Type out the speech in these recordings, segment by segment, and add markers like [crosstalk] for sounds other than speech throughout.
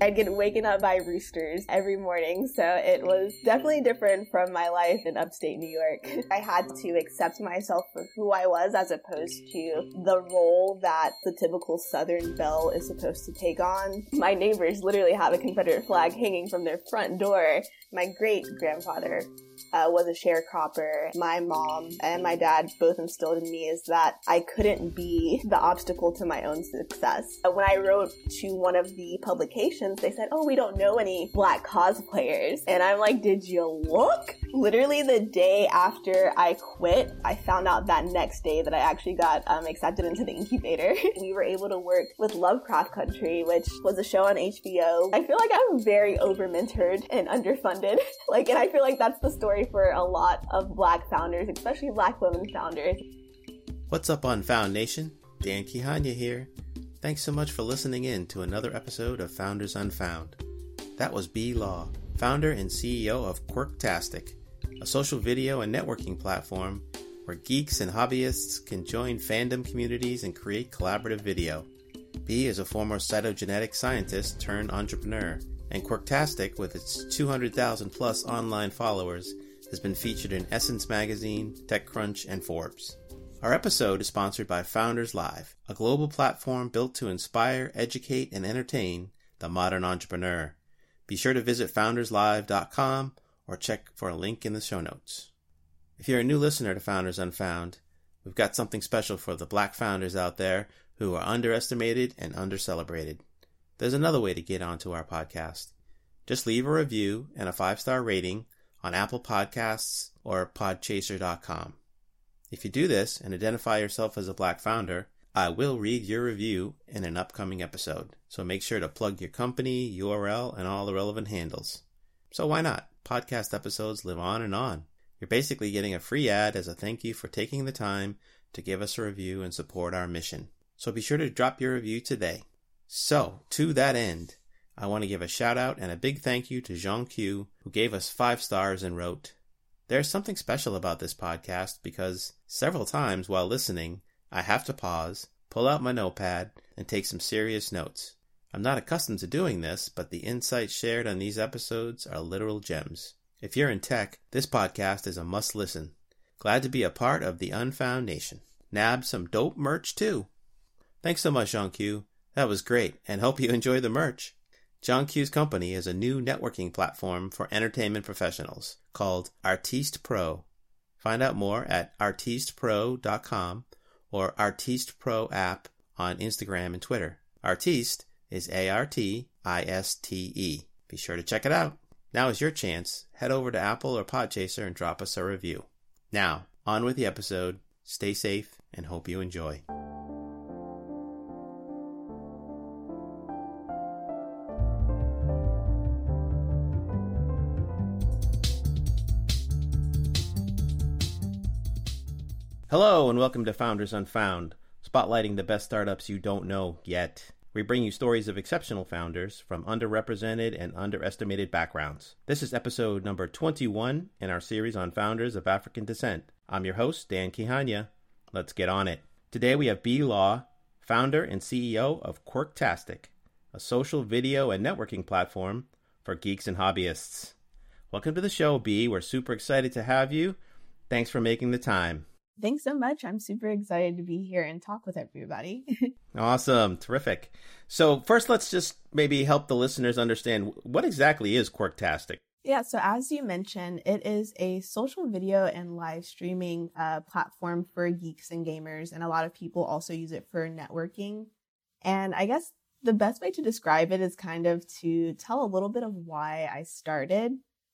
I'd get waken up by roosters every morning, so it was definitely different from my life in upstate New York. I had to accept myself for who I was as opposed to the role that the typical Southern belle is supposed to take on. My neighbors literally have a Confederate flag hanging from their front door. My great grandfather uh, was a sharecropper. My mom and my dad both instilled in me is that I couldn't be the obstacle to my own success. Uh, when I wrote to one of the publications, they said, "Oh, we don't know any black cosplayers," and I'm like, "Did you look?" Literally the day after I quit, I found out that next day that I actually got um, accepted into the incubator. [laughs] we were able to work with Lovecraft Country, which was a show on HBO. I feel like I'm very over mentored and underfunded. [laughs] like, and I feel like that's the story for a lot of black founders, especially black women founders. What's up, Unfound Nation? Dan Kihanya here. Thanks so much for listening in to another episode of Founders Unfound. That was B Law, founder and CEO of Quirktastic, a social video and networking platform where geeks and hobbyists can join fandom communities and create collaborative video. B is a former cytogenetic scientist turned entrepreneur, and Quirktastic, with its 200,000 plus online followers, has been featured in Essence Magazine, TechCrunch, and Forbes. Our episode is sponsored by Founders Live, a global platform built to inspire, educate, and entertain the modern entrepreneur. Be sure to visit founderslive.com or check for a link in the show notes. If you're a new listener to Founders Unfound, we've got something special for the black founders out there who are underestimated and undercelebrated. There's another way to get onto our podcast. Just leave a review and a five star rating on Apple Podcasts or podchaser.com. If you do this and identify yourself as a black founder, I will read your review in an upcoming episode. So make sure to plug your company, URL, and all the relevant handles. So why not? Podcast episodes live on and on. You're basically getting a free ad as a thank you for taking the time to give us a review and support our mission. So be sure to drop your review today. So, to that end, I want to give a shout out and a big thank you to Jean Q, who gave us five stars and wrote, There's something special about this podcast because several times while listening, I have to pause, pull out my notepad, and take some serious notes. I'm not accustomed to doing this, but the insights shared on these episodes are literal gems. If you're in tech, this podcast is a must listen. Glad to be a part of the Unfound Nation. Nab some dope merch too. Thanks so much, Jean Q. That was great, and hope you enjoy the merch. John Q's company is a new networking platform for entertainment professionals called Artiste Pro. Find out more at artistepro.com or Artiste Pro app on Instagram and Twitter. Artiste is A R T I S T E. Be sure to check it out. Now is your chance. Head over to Apple or Podchaser and drop us a review. Now, on with the episode. Stay safe and hope you enjoy. Hello, and welcome to Founders Unfound, spotlighting the best startups you don't know yet. We bring you stories of exceptional founders from underrepresented and underestimated backgrounds. This is episode number 21 in our series on founders of African descent. I'm your host, Dan Kihanya. Let's get on it. Today we have B Law, founder and CEO of Quirktastic, a social video and networking platform for geeks and hobbyists. Welcome to the show, B. We're super excited to have you. Thanks for making the time. Thanks so much. I'm super excited to be here and talk with everybody. [laughs] awesome. Terrific. So, first, let's just maybe help the listeners understand what exactly is Quirktastic. Yeah, so as you mentioned, it is a social video and live streaming uh, platform for geeks and gamers, and a lot of people also use it for networking. And I guess the best way to describe it is kind of to tell a little bit of why I started.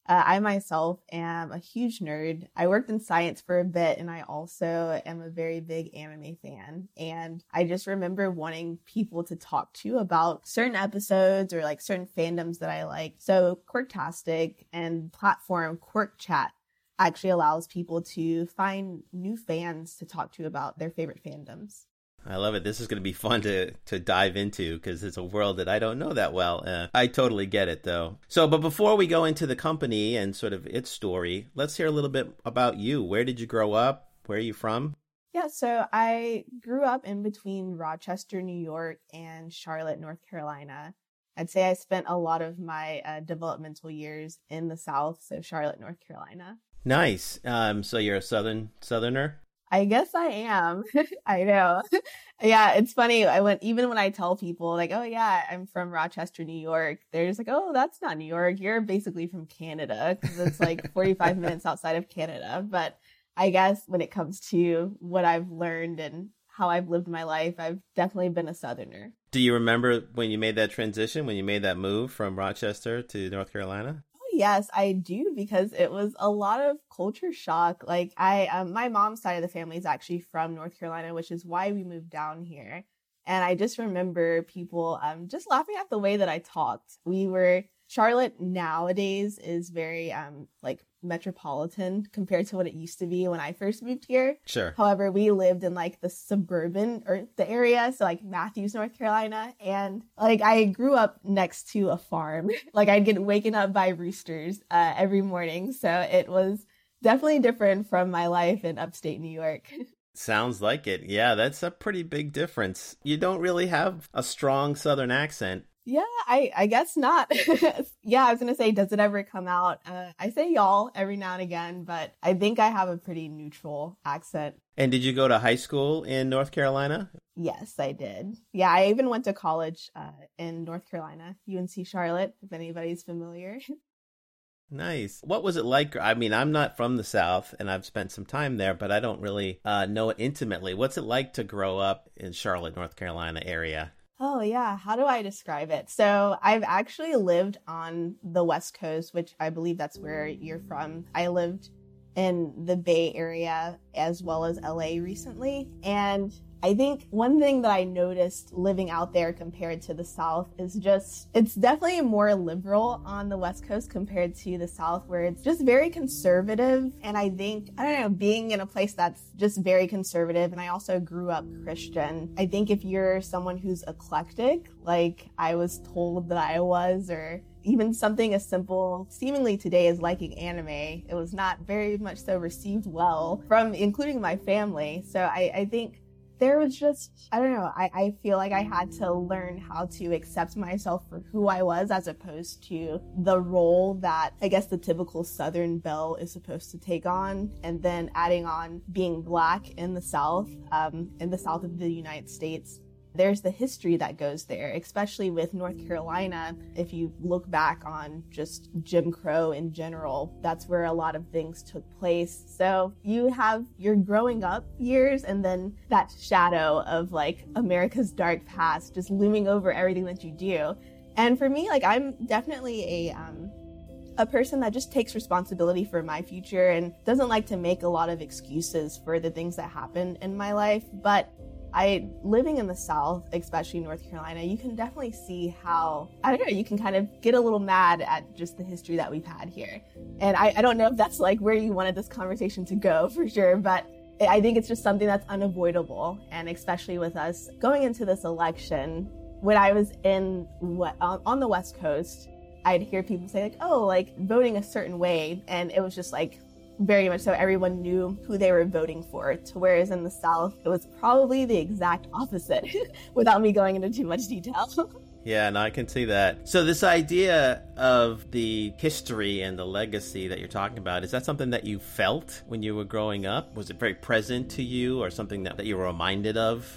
Uh, I myself am a huge nerd. I worked in science for a bit and I also am a very big anime fan. And I just remember wanting people to talk to about certain episodes or like certain fandoms that I like. So Quirktastic and platform Quirk Chat actually allows people to find new fans to talk to about their favorite fandoms. I love it. This is going to be fun to to dive into because it's a world that I don't know that well. Uh, I totally get it though. So, but before we go into the company and sort of its story, let's hear a little bit about you. Where did you grow up? Where are you from? Yeah, so I grew up in between Rochester, New York and Charlotte, North Carolina. I'd say I spent a lot of my uh, developmental years in the South, so Charlotte, North Carolina. Nice. Um, so you're a southern southerner. I guess I am. [laughs] I know. [laughs] yeah, it's funny. I went even when I tell people like, "Oh yeah, I'm from Rochester, New York." They're just like, "Oh, that's not New York. You're basically from Canada because it's like [laughs] 45 minutes outside of Canada." But I guess when it comes to what I've learned and how I've lived my life, I've definitely been a southerner. Do you remember when you made that transition, when you made that move from Rochester to North Carolina? Yes, I do because it was a lot of culture shock. Like I, um, my mom's side of the family is actually from North Carolina, which is why we moved down here. And I just remember people um, just laughing at the way that I talked. We were Charlotte nowadays is very um like metropolitan compared to what it used to be when I first moved here. Sure. However, we lived in like the suburban or the area, so like Matthews, North Carolina, and like I grew up next to a farm. [laughs] like I'd get waken up by roosters uh, every morning, so it was definitely different from my life in upstate New York. [laughs] Sounds like it. Yeah, that's a pretty big difference. You don't really have a strong southern accent yeah, I I guess not. [laughs] yeah, I was gonna say, does it ever come out? Uh, I say y'all every now and again, but I think I have a pretty neutral accent. And did you go to high school in North Carolina? Yes, I did. Yeah, I even went to college uh, in North Carolina, UNC Charlotte, if anybody's familiar. [laughs] Nice. What was it like? I mean, I'm not from the South and I've spent some time there, but I don't really uh, know it intimately. What's it like to grow up in Charlotte, North Carolina area? Oh, yeah. How do I describe it? So, I've actually lived on the West Coast, which I believe that's where you're from. I lived in the Bay Area as well as LA recently. And I think one thing that I noticed living out there compared to the South is just, it's definitely more liberal on the West Coast compared to the South, where it's just very conservative. And I think, I don't know, being in a place that's just very conservative, and I also grew up Christian, I think if you're someone who's eclectic, like I was told that I was, or even something as simple seemingly today as liking anime it was not very much so received well from including my family so i, I think there was just i don't know I, I feel like i had to learn how to accept myself for who i was as opposed to the role that i guess the typical southern belle is supposed to take on. And then adding on being black in the south um, in the south of the united states there's the history that goes there, especially with North Carolina. If you look back on just Jim Crow in general, that's where a lot of things took place. So you have your growing up years and then that shadow of like America's dark past just looming over everything that you do. And for me, like I'm definitely a um, a person that just takes responsibility for my future and doesn't like to make a lot of excuses for the things that happen in my life. But I living in the South, especially North Carolina, you can definitely see how I don't know, you can kind of get a little mad at just the history that we've had here. And I, I don't know if that's like where you wanted this conversation to go for sure, but I think it's just something that's unavoidable. And especially with us going into this election, when I was in what on the West Coast, I'd hear people say like, "Oh, like voting a certain way," and it was just like very much so everyone knew who they were voting for. To whereas in the south it was probably the exact opposite [laughs] without me going into too much detail. [laughs] Yeah no i can see that. So this idea of the history and the legacy that you're talking about is that something that you felt when you were growing up? Was it very present to you or something that, that you were reminded of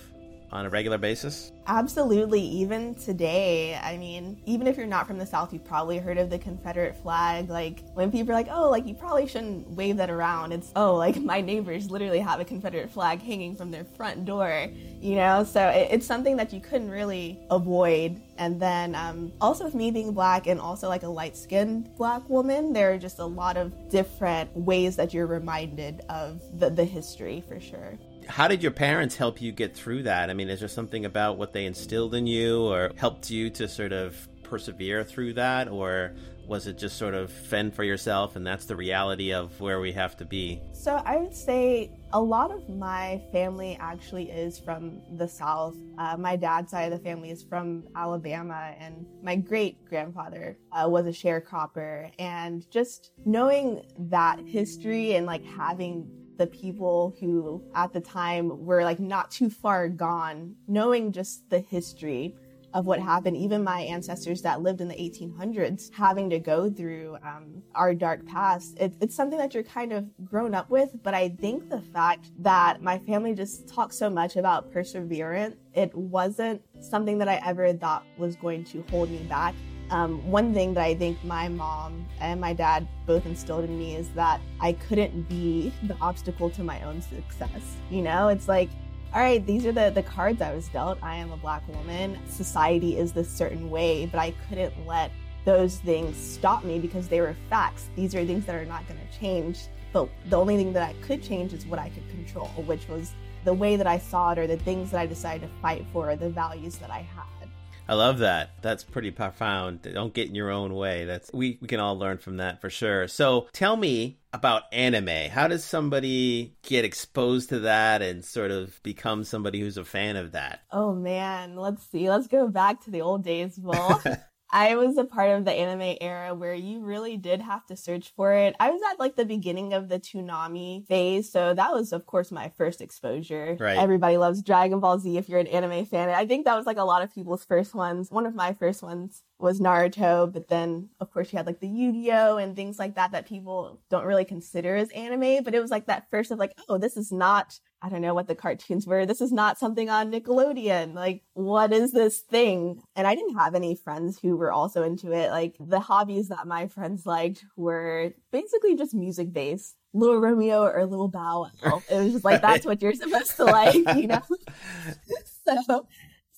on a regular basis? Absolutely. Even today, I mean, even if you're not from the South, you've probably heard of the Confederate flag. Like, when people are like, oh, like, you probably shouldn't wave that around, it's, oh, like, my neighbors literally have a Confederate flag hanging from their front door, you know? So it, it's something that you couldn't really avoid. And then um, also with me being black and also like a light skinned black woman, there are just a lot of different ways that you're reminded of the, the history for sure how did your parents help you get through that? I mean, is there something about what they instilled in you or helped you to sort of persevere through that? Or was it just sort of fend for yourself and that's the reality of where we have to be? So I would say a lot of my family actually is from the South. Uh, my dad's side of the family is from Alabama, and my great grandfather uh, was a sharecropper. And just knowing that history and like having the people who at the time were like not too far gone, knowing just the history of what happened. Even my ancestors that lived in the 1800s having to go through um, our dark past. It, it's something that you're kind of grown up with. But I think the fact that my family just talks so much about perseverance, it wasn't something that I ever thought was going to hold me back. Um, one thing that I think my mom and my dad both instilled in me is that I couldn't be the obstacle to my own success. You know, it's like, all right, these are the, the cards I was dealt. I am a black woman. Society is this certain way, but I couldn't let those things stop me because they were facts. These are things that are not going to change. But the only thing that I could change is what I could control, which was the way that I saw it or the things that I decided to fight for or the values that I had. I love that. That's pretty profound. Don't get in your own way. That's we, we can all learn from that for sure. So tell me about anime. How does somebody get exposed to that and sort of become somebody who's a fan of that? Oh man, let's see. Let's go back to the old days, Will. [laughs] I was a part of the anime era where you really did have to search for it. I was at like the beginning of the Toonami phase, so that was of course my first exposure. Right. Everybody loves Dragon Ball Z if you're an anime fan. I think that was like a lot of people's first ones. One of my first ones was Naruto, but then of course you had like the Yu-Gi-Oh and things like that that people don't really consider as anime, but it was like that first of like, oh, this is not I don't know what the cartoons were. This is not something on Nickelodeon. Like, what is this thing? And I didn't have any friends who were also into it. Like, the hobbies that my friends liked were basically just music based. Little Romeo or Little Bow Wow. It was just like, [laughs] that's what you're supposed to like, you know? [laughs] so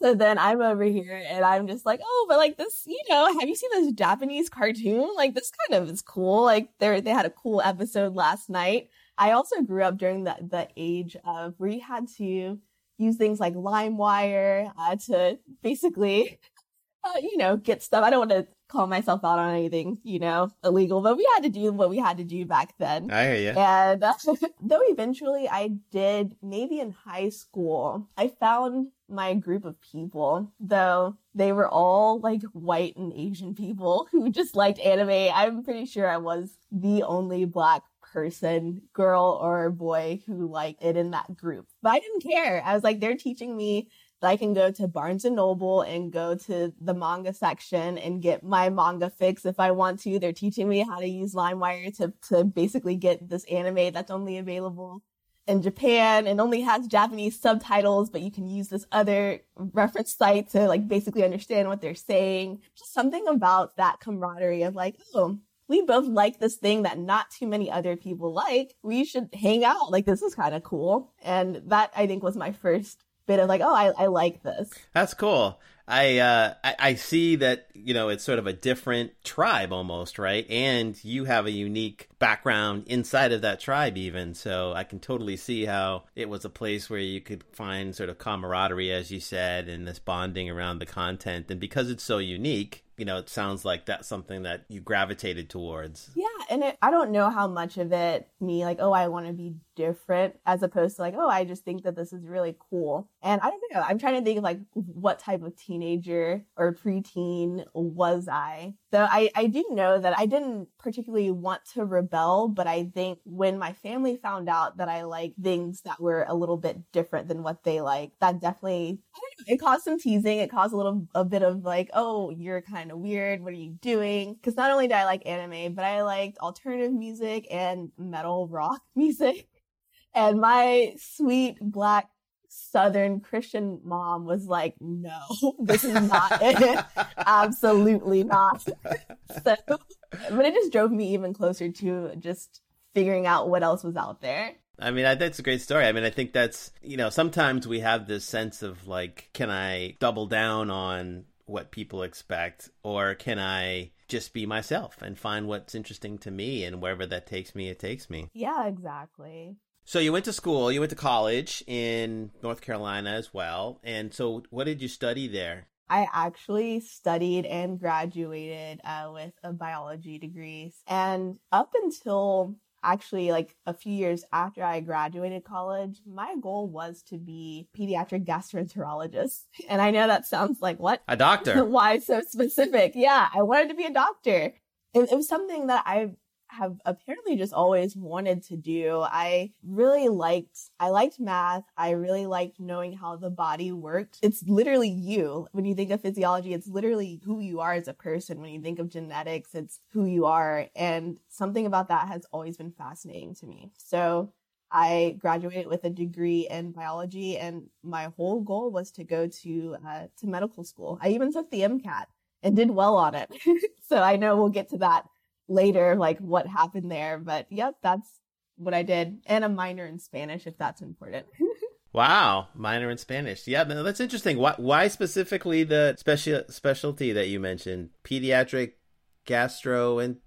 so then I'm over here and I'm just like, oh, but like this, you know, have you seen this Japanese cartoon? Like this kind of is cool. Like they they had a cool episode last night. I also grew up during the the age of where you had to use things like LimeWire uh, to basically, [laughs] uh, you know, get stuff. I don't want to call myself out on anything, you know, illegal, but we had to do what we had to do back then. I hear you. And uh, [laughs] though eventually I did, maybe in high school, I found my group of people, though they were all like white and Asian people [laughs] who just liked anime. I'm pretty sure I was the only black person, girl or boy who liked it in that group. But I didn't care. I was like, they're teaching me that I can go to Barnes and Noble and go to the manga section and get my manga fix if I want to. They're teaching me how to use LimeWire to, to basically get this anime that's only available in Japan and only has Japanese subtitles, but you can use this other reference site to like basically understand what they're saying. Just something about that camaraderie of like, oh, we both like this thing that not too many other people like. We should hang out. Like this is kind of cool. And that I think was my first bit of like, oh, I, I like this. That's cool. I, uh, I I see that you know it's sort of a different tribe almost, right? And you have a unique background inside of that tribe, even. So I can totally see how it was a place where you could find sort of camaraderie, as you said, and this bonding around the content. And because it's so unique, you know, it sounds like that's something that you gravitated towards. Yeah, and it, I don't know how much of it me like, oh, I want to be different, as opposed to like, oh, I just think that this is really cool. And I don't know. I'm trying to think of like what type of teenager or preteen was I. So I I do know that I didn't particularly want to rebel, but I think when my family found out that I like things that were a little bit different than what they like, that definitely it caused some teasing. It caused a little a bit of like, oh, you're kind of weird. What are you doing? Because not only did I like anime, but I liked alternative music and metal rock [laughs] music. And my sweet black Southern Christian mom was like, no, [laughs] this is not it. [laughs] Absolutely not. so, but it just drove me even closer to just figuring out what else was out there. I mean, I, that's a great story. I mean, I think that's, you know, sometimes we have this sense of like, can I double down on what people expect or can I just be myself and find what's interesting to me and wherever that takes me, it takes me? Yeah, exactly. So you went to school, you went to college in North Carolina as well. And so what did you study there? I actually studied and graduated uh, with a biology degree. And up until actually like a few years after I graduated college, my goal was to be pediatric gastroenterologist. [laughs] And I know that sounds like what? A doctor. [laughs] Why so specific? Yeah, I wanted to be a doctor. It, it was something that I have apparently just always wanted to do. I really liked I liked math. I really liked knowing how the body worked. It's literally you. When you think of physiology, it's literally who you are as a person. When you think of genetics, it's who you are and something about that has always been fascinating to me. So I graduated with a degree in biology, and my whole goal was to go to uh, to medical school. I even took the MCAT and did well on it. [laughs] so I know we'll get to that later, like what happened there. But yep, that's what I did, and a minor in Spanish if that's important. [laughs] wow, minor in Spanish. Yeah, no, that's interesting. Why, why specifically the special specialty that you mentioned, pediatric gastro and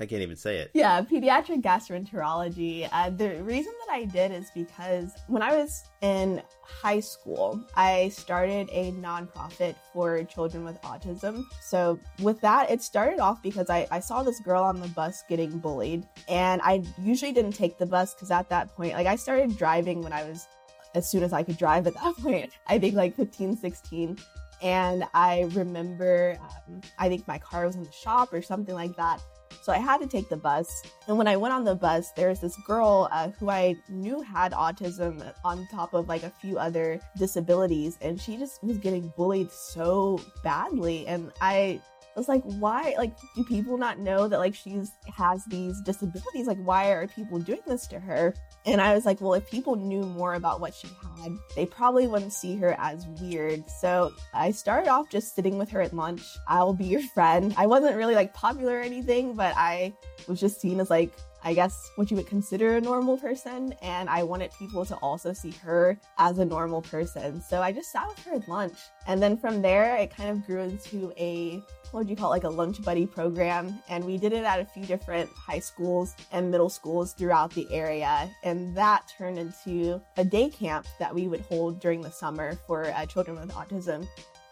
I can't even say it. Yeah, pediatric gastroenterology. Uh, the reason that I did is because when I was in high school, I started a nonprofit for children with autism. So, with that, it started off because I, I saw this girl on the bus getting bullied, and I usually didn't take the bus because at that point, like, I started driving when I was as soon as I could drive at that [laughs] point. I think like 15, 16. And I remember, um, I think my car was in the shop or something like that. So I had to take the bus. And when I went on the bus, there was this girl uh, who I knew had autism on top of like a few other disabilities. And she just was getting bullied so badly. And I was like, why? Like, do people not know that like she's has these disabilities? Like, why are people doing this to her? And I was like, well, if people knew more about what she had, they probably wouldn't see her as weird. So I started off just sitting with her at lunch. I'll be your friend. I wasn't really like popular or anything, but I was just seen as like I guess, what you would consider a normal person. And I wanted people to also see her as a normal person. So I just sat with her at lunch. And then from there, it kind of grew into a, what would you call it, like a lunch buddy program. And we did it at a few different high schools and middle schools throughout the area. And that turned into a day camp that we would hold during the summer for uh, children with autism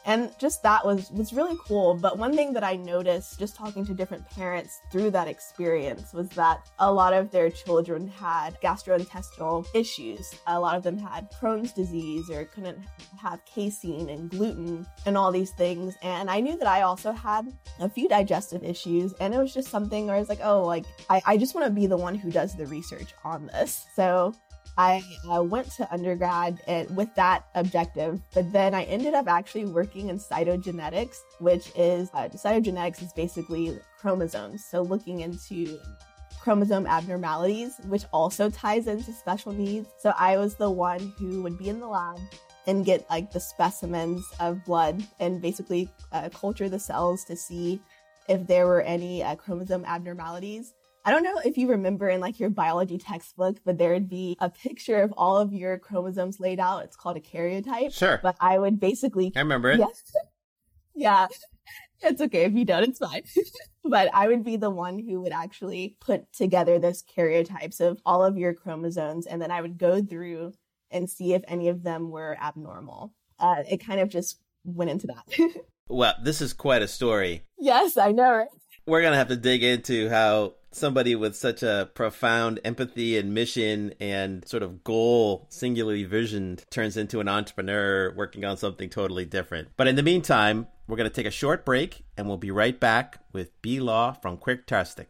and just that was was really cool. But one thing that i noticed just talking to different parents through that experience was that a lot of their children had gastrointestinal issues. A lot of them had crohn's disease or couldn't have casein and gluten and all these things. And i knew that i also had a few digestive issues. And it was just something where i was like oh like i, I just want to be the one who does the research on this. So I uh, went to undergrad and, with that objective, but then I ended up actually working in cytogenetics, which is uh, cytogenetics is basically chromosomes. So looking into chromosome abnormalities, which also ties into special needs. So I was the one who would be in the lab and get like the specimens of blood and basically uh, culture the cells to see if there were any uh, chromosome abnormalities. I don't know if you remember in like your biology textbook, but there would be a picture of all of your chromosomes laid out. It's called a karyotype. Sure. But I would basically. I remember it. Yes. [laughs] yeah. It's okay if you don't, it's fine. [laughs] but I would be the one who would actually put together those karyotypes of all of your chromosomes. And then I would go through and see if any of them were abnormal. Uh, it kind of just went into that. [laughs] well, this is quite a story. Yes, I know, right? We're going to have to dig into how somebody with such a profound empathy and mission and sort of goal singularly visioned turns into an entrepreneur working on something totally different. But in the meantime, we're going to take a short break and we'll be right back with B Law from Quirktastic.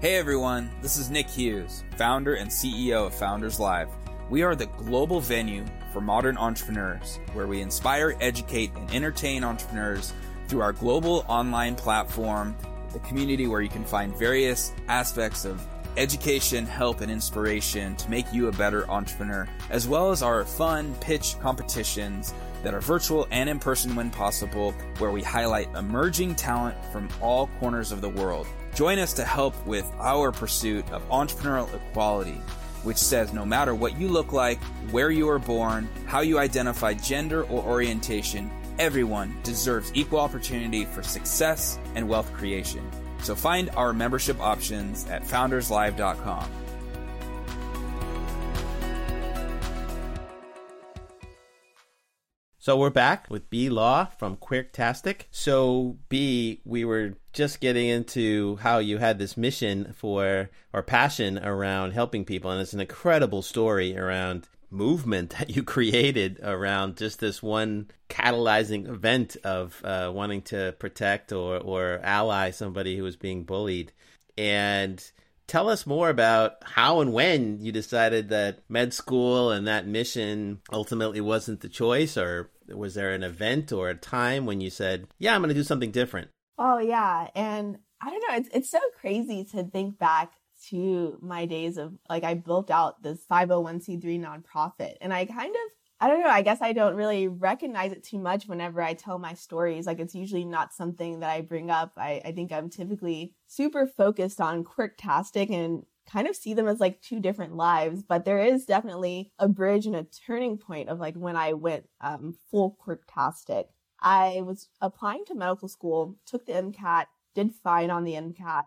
Hey everyone, this is Nick Hughes, founder and CEO of Founders Live. We are the global venue for modern entrepreneurs where we inspire, educate, and entertain entrepreneurs through our global online platform the community where you can find various aspects of education, help, and inspiration to make you a better entrepreneur, as well as our fun pitch competitions that are virtual and in person when possible, where we highlight emerging talent from all corners of the world. Join us to help with our pursuit of entrepreneurial equality, which says no matter what you look like, where you were born, how you identify gender or orientation, everyone deserves equal opportunity for success and wealth creation. So find our membership options at founderslive.com. So we're back with B Law from Quirktastic. So B, we were just getting into how you had this mission for or passion around helping people, and it's an incredible story around movement [laughs] that you created around just this one catalyzing event of uh, wanting to protect or, or ally somebody who was being bullied. And tell us more about how and when you decided that med school and that mission ultimately wasn't the choice, or was there an event or a time when you said, "Yeah, I'm going to do something different"? Oh yeah, and I don't know. It's it's so crazy to think back to my days of like I built out this 501c3 nonprofit, and I kind of I don't know. I guess I don't really recognize it too much whenever I tell my stories. Like it's usually not something that I bring up. I, I think I'm typically super focused on Quirktastic and kind of see them as like two different lives. But there is definitely a bridge and a turning point of like when I went um, full Quirktastic. I was applying to medical school, took the MCAT, did fine on the MCAT,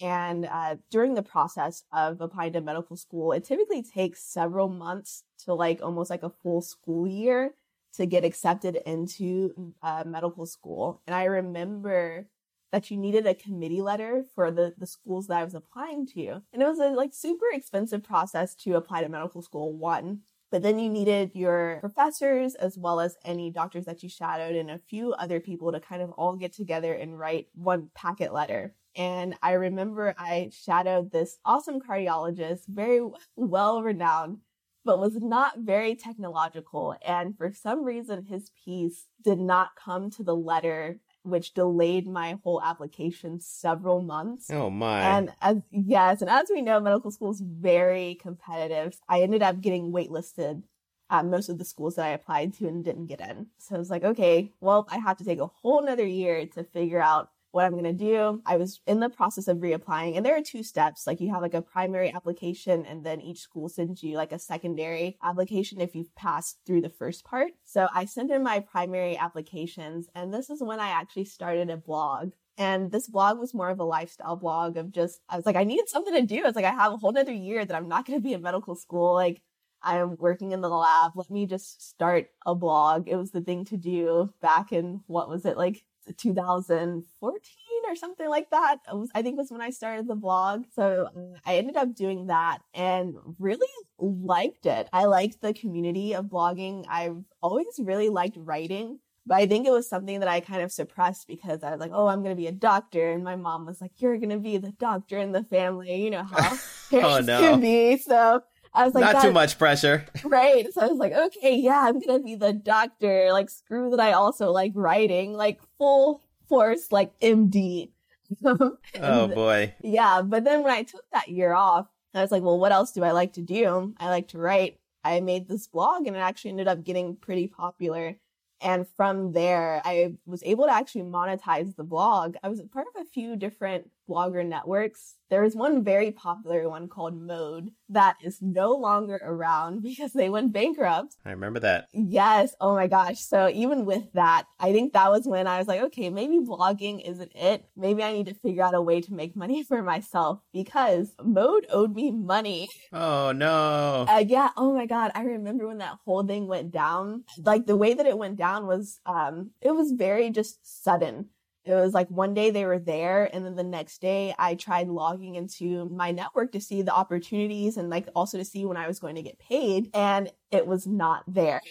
and uh, during the process of applying to medical school, it typically takes several months to like almost like a full school year to get accepted into uh, medical school. And I remember that you needed a committee letter for the, the schools that I was applying to. And it was a like super expensive process to apply to medical school, one. But then you needed your professors as well as any doctors that you shadowed and a few other people to kind of all get together and write one packet letter. And I remember I shadowed this awesome cardiologist, very well renowned, but was not very technological. And for some reason, his piece did not come to the letter, which delayed my whole application several months. Oh my. And as, yes, and as we know, medical school is very competitive. I ended up getting waitlisted at most of the schools that I applied to and didn't get in. So I was like, okay, well, I have to take a whole nother year to figure out what I'm going to do. I was in the process of reapplying and there are two steps. Like you have like a primary application and then each school sends you like a secondary application if you've passed through the first part. So I sent in my primary applications and this is when I actually started a blog. And this blog was more of a lifestyle blog of just, I was like, I needed something to do. It's like, I have a whole other year that I'm not going to be in medical school. Like, I am working in the lab. Let me just start a blog. It was the thing to do back in, what was it, like 2014 or something like that. Was, I think was when I started the blog. So uh, I ended up doing that and really liked it. I liked the community of blogging. I've always really liked writing. But I think it was something that I kind of suppressed because I was like, oh, I'm going to be a doctor. And my mom was like, you're going to be the doctor in the family. You know how [laughs] parents oh, no. can be. So I was like, not too much pressure. [laughs] Right. So I was like, okay, yeah, I'm going to be the doctor. Like, screw that I also like writing, like full force, like MD. [laughs] oh boy. Yeah. But then when I took that year off, I was like, well, what else do I like to do? I like to write. I made this blog and it actually ended up getting pretty popular. And from there, I was able to actually monetize the blog. I was part of a few different blogger networks. There is one very popular one called Mode that is no longer around [laughs] because they went bankrupt. I remember that. Yes. Oh my gosh. So even with that, I think that was when I was like, okay, maybe blogging isn't it. Maybe I need to figure out a way to make money [laughs] for myself because Mode owed me money. Oh no. Uh, yeah. Oh my God. I remember when that whole thing went down. Like the way that it went down was, um, it was very just sudden it was like one day they were there and then the next day I tried logging into my network to see the opportunities and like also to see when I was going to get paid and it was not there.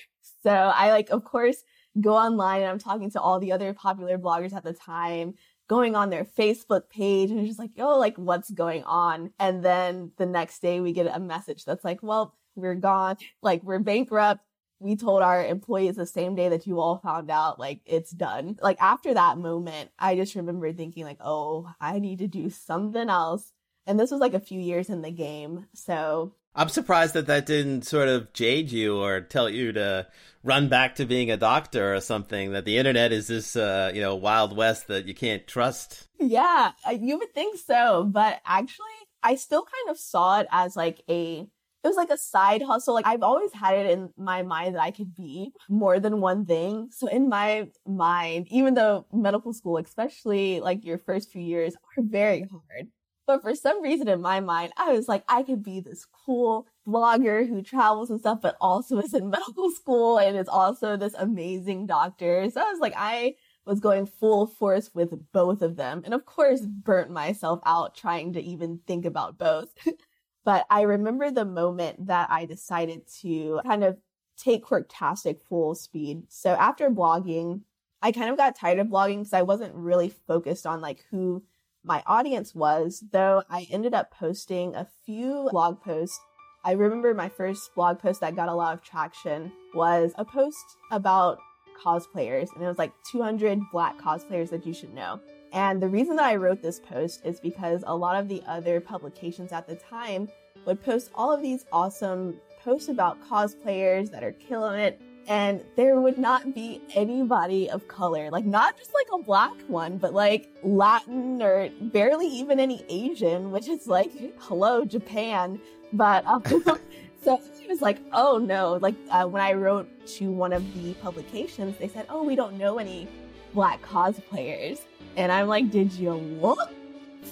So I like, of course, go online and I'm talking to all the other popular bloggers at the time, going on their Facebook page and just like, oh, like what's going on? And then the next day we get a message that's like, well, we're gone. Like we're bankrupt we told our employees the same day that you all found out, like, it's done. Like, after that moment, I just remember thinking, like, oh, I need to do something else. And this was like a few years in the game. So I'm surprised that that didn't sort of jade you or tell you to run back to being a doctor or something. That the internet is this, uh, you know, wild west that you can't trust. Yeah, you would think so, but actually, I still kind of saw it as like a it was like a side hustle. Like I've always had it in my mind that I could be more than one thing. So in my mind, even though medical school, especially like your first few years are very hard. But for some reason in my mind, I was like, I could be this cool blogger who travels and stuff, but also is in [laughs] medical school and is also this amazing doctor. So I was like, I was going full force with both of them. And of course, burnt myself out trying to even think about both. [laughs] But I remember the moment that I decided to kind of take Quirktastic full speed. So after blogging, I kind of got tired of blogging because I wasn't really focused on like who my audience was, though I ended up posting a few blog posts. I remember my first blog post that got a lot of traction was a post about cosplayers, and it was like 200 black cosplayers that you should know. And the reason that I wrote this post is because a lot of the other publications at the time would post all of these awesome posts about cosplayers that are killing it. And there would not be anybody of color like not just like a black one but like latin or barely even any asian which is like hello japan. But um, [laughs] so it was like oh no. Like uh, when i wrote to one of the publications they said oh we don't know any black cosplayers and i'm like did you look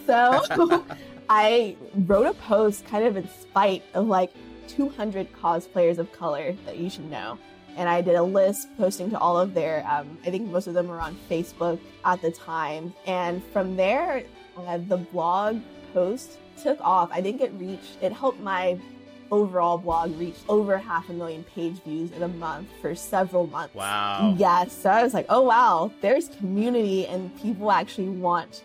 so [laughs] i wrote a post kind of in spite of like 200 cosplayers of color that you should know and I did a list posting to all of their. Um, I think most of them were on Facebook at the time, and from there, uh, the blog post took off. I think it reached. It helped my overall blog reached over half a million page views in a month for several months. Wow. Yes. So I was like, oh wow, there's community and people actually want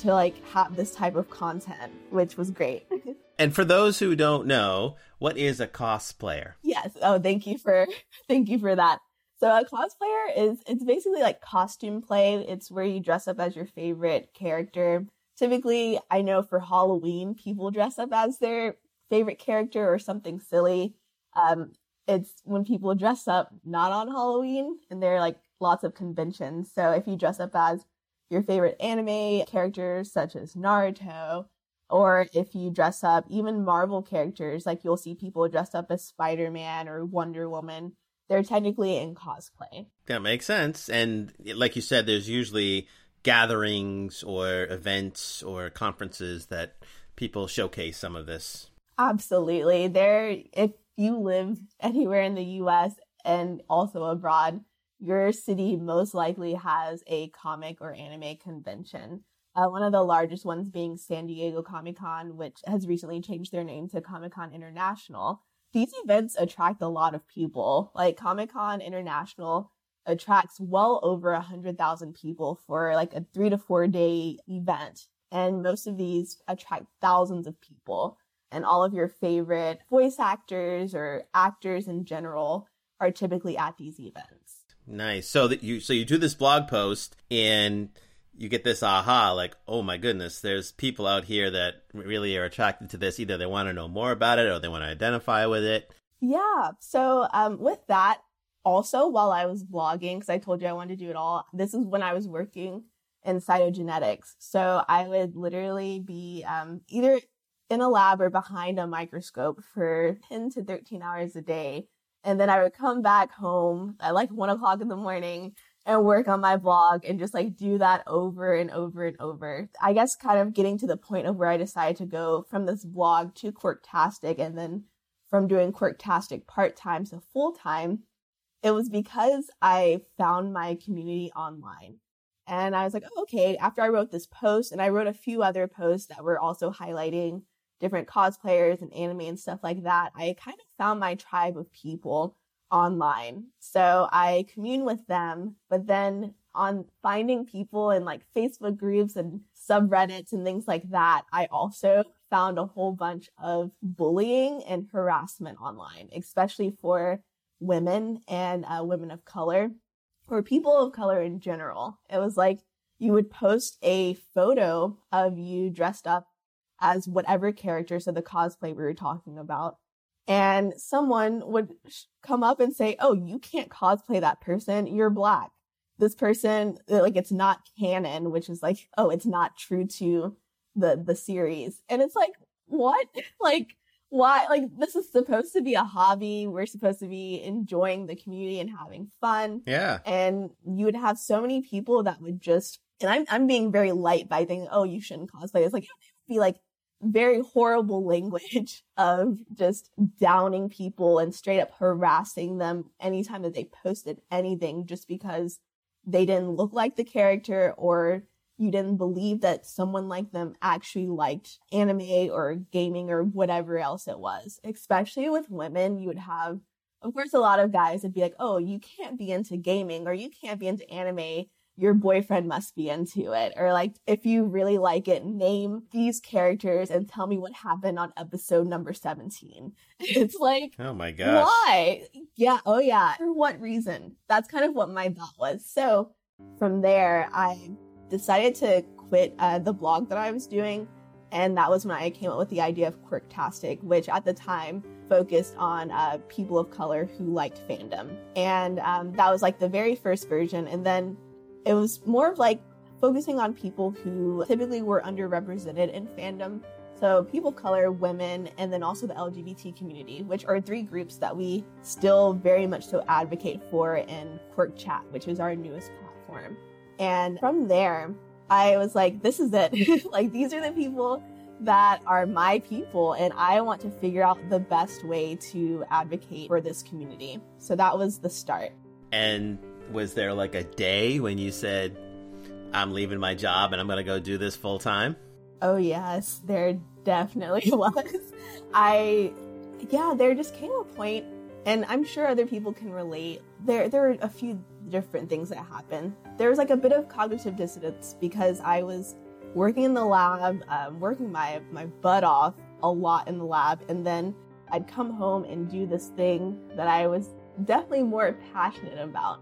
to like have this type of content, which was great. [laughs] and for those who don't know, what is a cosplayer? Yes. Oh, thank you for [laughs] thank you for that. So a cosplayer is it's basically like costume play. It's where you dress up as your favorite character. Typically, I know for Halloween, people dress up as their favorite character or something silly. Um, it's when people dress up not on Halloween, and there are like lots of conventions. So if you dress up as your favorite anime characters such as Naruto, or if you dress up even Marvel characters, like you'll see people dressed up as Spider Man or Wonder Woman. They're technically in cosplay. That makes sense. And like you said, there's usually gatherings or events or conferences that people showcase some of this. Absolutely. There, if you live anywhere in the US and also abroad, your city most likely has a comic or anime convention. Uh, one of the largest ones being San Diego Comic Con, which has recently changed their name to Comic Con International. These events attract a lot of people. Like Comic Con International attracts well over a hundred thousand people for like a three to four day event. And most of these attract thousands of people. And all of your favorite voice actors or actors in general are typically at these events. Nice. So that you so you do this blog post and you get this aha like oh my goodness there's people out here that really are attracted to this either they want to know more about it or they want to identify with it yeah so um, with that also while i was blogging because i told you i wanted to do it all this is when i was working in cytogenetics so i would literally be um, either in a lab or behind a microscope for 10 to 13 hours a day and then i would come back home at like 1 o'clock in the morning and work on my blog and just like do that over and over and over. I guess kind of getting to the point of where I decided to go from this blog to Quirktastic and then from doing Quirktastic part time to full time. It was because I found my community online. And I was like, oh, okay, after I wrote this post and I wrote a few other posts that were also highlighting different cosplayers and anime and stuff like that, I kind of found my tribe of people online. So I commune with them, but then on finding people in like Facebook groups and subreddits and things like that, I also found a whole bunch of bullying and harassment online, especially for women and uh, women of color or people of color in general. It was like you would post a photo of you dressed up as whatever character, so the cosplay we were talking about, and someone would come up and say, "Oh, you can't cosplay that person. You're black. This person, uh, like, it's not canon, which is like, oh, it's not true to the the series." And it's like, what? [laughs] like, why? Like, this is supposed to be a hobby. We're supposed to be enjoying the community and having fun. Yeah. And you would have so many people that would just, and I'm I'm being very light by thinking, oh, you shouldn't cosplay. It's like be like very horrible language [laughs] of just downing people and straight up harassing them anytime that they posted anything just because they didn't look like the character or you didn't believe that someone like them actually liked anime or gaming or whatever else it was. Especially with women, you would have, of course, a lot of guys would be like, oh, you can't be into gaming or you can't be into anime your boyfriend must be into it. Or like, if you really like it, name these characters and tell me what happened on episode number 17. [laughs] It's like, oh my gosh. Why? Yeah. Oh yeah. For what reason? That's kind of what my thought was. So from there, I decided to quit uh, the blog that I was doing. And that was when I came up with the idea of Quirktastic, which at the time focused on uh, people of color who liked fandom. And um, that was like the very first version. And then it was more of like focusing on people who typically were underrepresented in fandom. So, people of color, women, and then also the LGBT community, which are three groups that we still very much so advocate for in Quirk Chat, which is our newest platform. And from there, I was like, this is it. [laughs] like, these are the people that are my people, and I want to figure out the best way to advocate for this community. So that was the start. And was there like a day when you said, I'm leaving my job and I'm going to go do this full time? Oh, yes, there definitely [laughs] was. I, yeah, there just came a point, and I'm sure other people can relate. There, there are a few different things that happened. There was like a bit of cognitive dissonance because I was working in the lab, um, working my, my butt off a lot in the lab, and then I'd come home and do this thing that I was definitely more passionate about.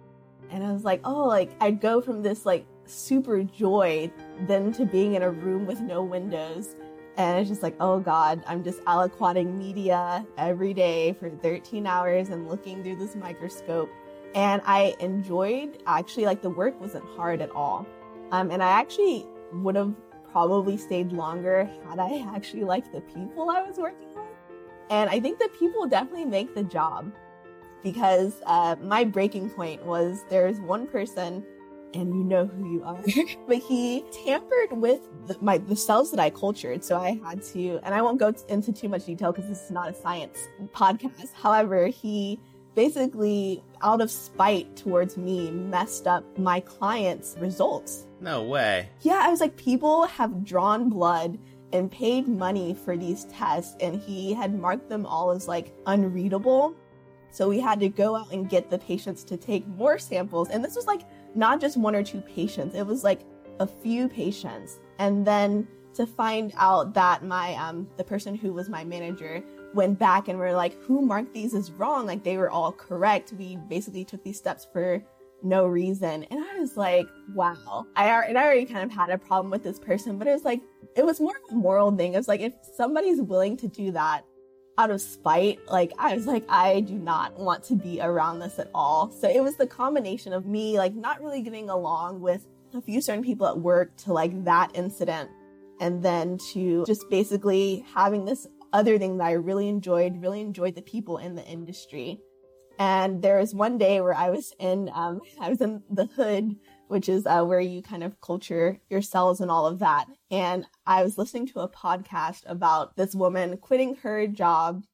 And I was like, oh, like I'd go from this like super joy then to being in a room with no windows. And it's just like, oh God, I'm just aliquoting media every day for 13 hours and looking through this microscope. And I enjoyed actually, like, the work wasn't hard at all. Um, and I actually would have probably stayed longer had I actually liked the people I was working with. And I think the people definitely make the job because uh, my breaking point was there's one person and you know who you are [laughs] but he tampered with the, my the cells that i cultured so i had to and i won't go t- into too much detail because this is not a science podcast. However he basically out of spite towards me messed up my client's results. No way. Yeah i was like people have drawn blood and paid money for these tests and he had marked them all as like unreadable so we had to go out and get the patients to take more samples. And this was like not just one or two patients, it was like a few patients. And then to find out that my um the person who was my manager went back and were like, who marked these as wrong? Like they were all correct. We basically took these steps for no reason. And I was like, wow. I, and I already kind of had a problem with this person, but it was like, it was more of a moral thing. It was like, if somebody's willing to do that, out of spite, like I was like, I do not want to be around this at all. So it was the combination of me like not really getting along with a few certain people at work to like that incident and then to just basically having this other thing that I really enjoyed, really enjoyed the people in the industry. And there was one day where I was in, um, [laughs] I was in the hood which is uh, where you kind of culture your cells and all of that. And I was listening to a podcast about this woman quitting her job.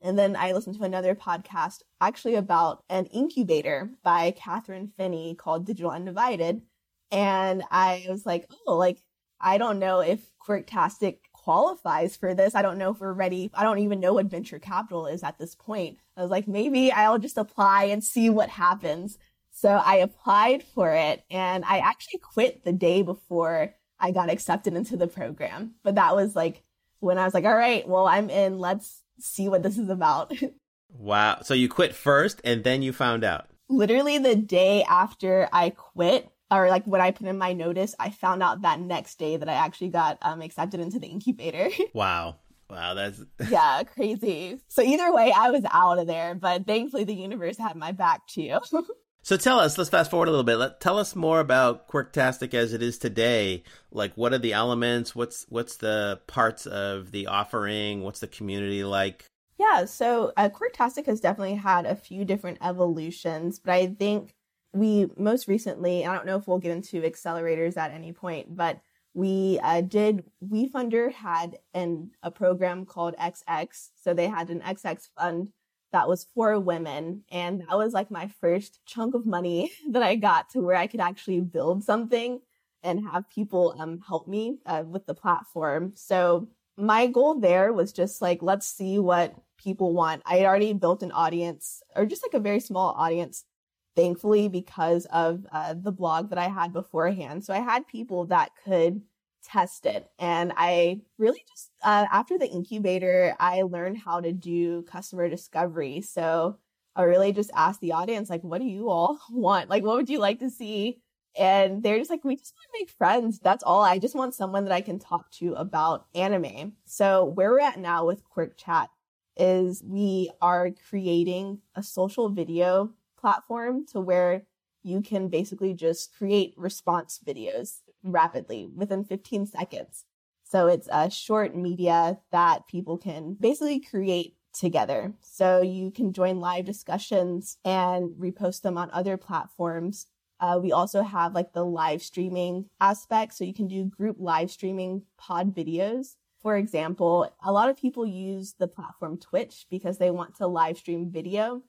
And then I listened to another podcast actually about an incubator by Kathryn Finney called Digital Undivided. And I was like, oh, like, I don't know if Quirktastic qualifies for this. I don't know if we're ready. I don't even know what venture capital is at this point. I was like, maybe I'll just apply and see what happens. So I applied for it and I actually quit the day before I got accepted into the program. But that was like when I was like, all right, well, I'm in. Let's see what this is about. [laughs] wow. So you quit first and then you found out? Literally the day after I quit, or like when I put in my notice, I found out that next day that I actually got um, accepted into the incubator. [laughs] wow. Wow, that's [laughs] yeah, crazy. So either way, I was out of there, but thankfully the universe had my back too. So tell us, let's fast forward a little bit. Let, tell us more about Quirktastic as it is today. Like, what are the elements? What's what's the parts of the offering? What's the community like? Yeah, so uh, Quirktastic has definitely had a few different evolutions, but I think we most recently, I don't know if we'll get into accelerators at any point, but we uh, did WeFunder had an a program called XX, so they had an XX fund that was for women. And that was like my first chunk of money [laughs] that I got to where I could actually build something and have people um, help me uh, with the platform. So my goal there was just like, let's see what people want. I had already built an audience or just like a very small audience thankfully because of uh, the blog that I had beforehand. So I had people that could test it. And I really just, uh, after the incubator, I learned how to do customer discovery. So I really just asked the audience, like, what do you all [laughs] want? Like, what would you like to see? And they're just like, we just want to make friends. That's all. I just want someone that I can talk to about anime. So where we're at now with Quirk Chat is we are creating a social video platform to where you can basically just create response videos rapidly within 15 seconds. So it's a short media that people can basically create together. So you can join live discussions and repost them on other platforms. Uh, we also have like the live streaming aspect. So you can do group live streaming pod videos. For example, a lot of people use the platform Twitch because they want to live stream video.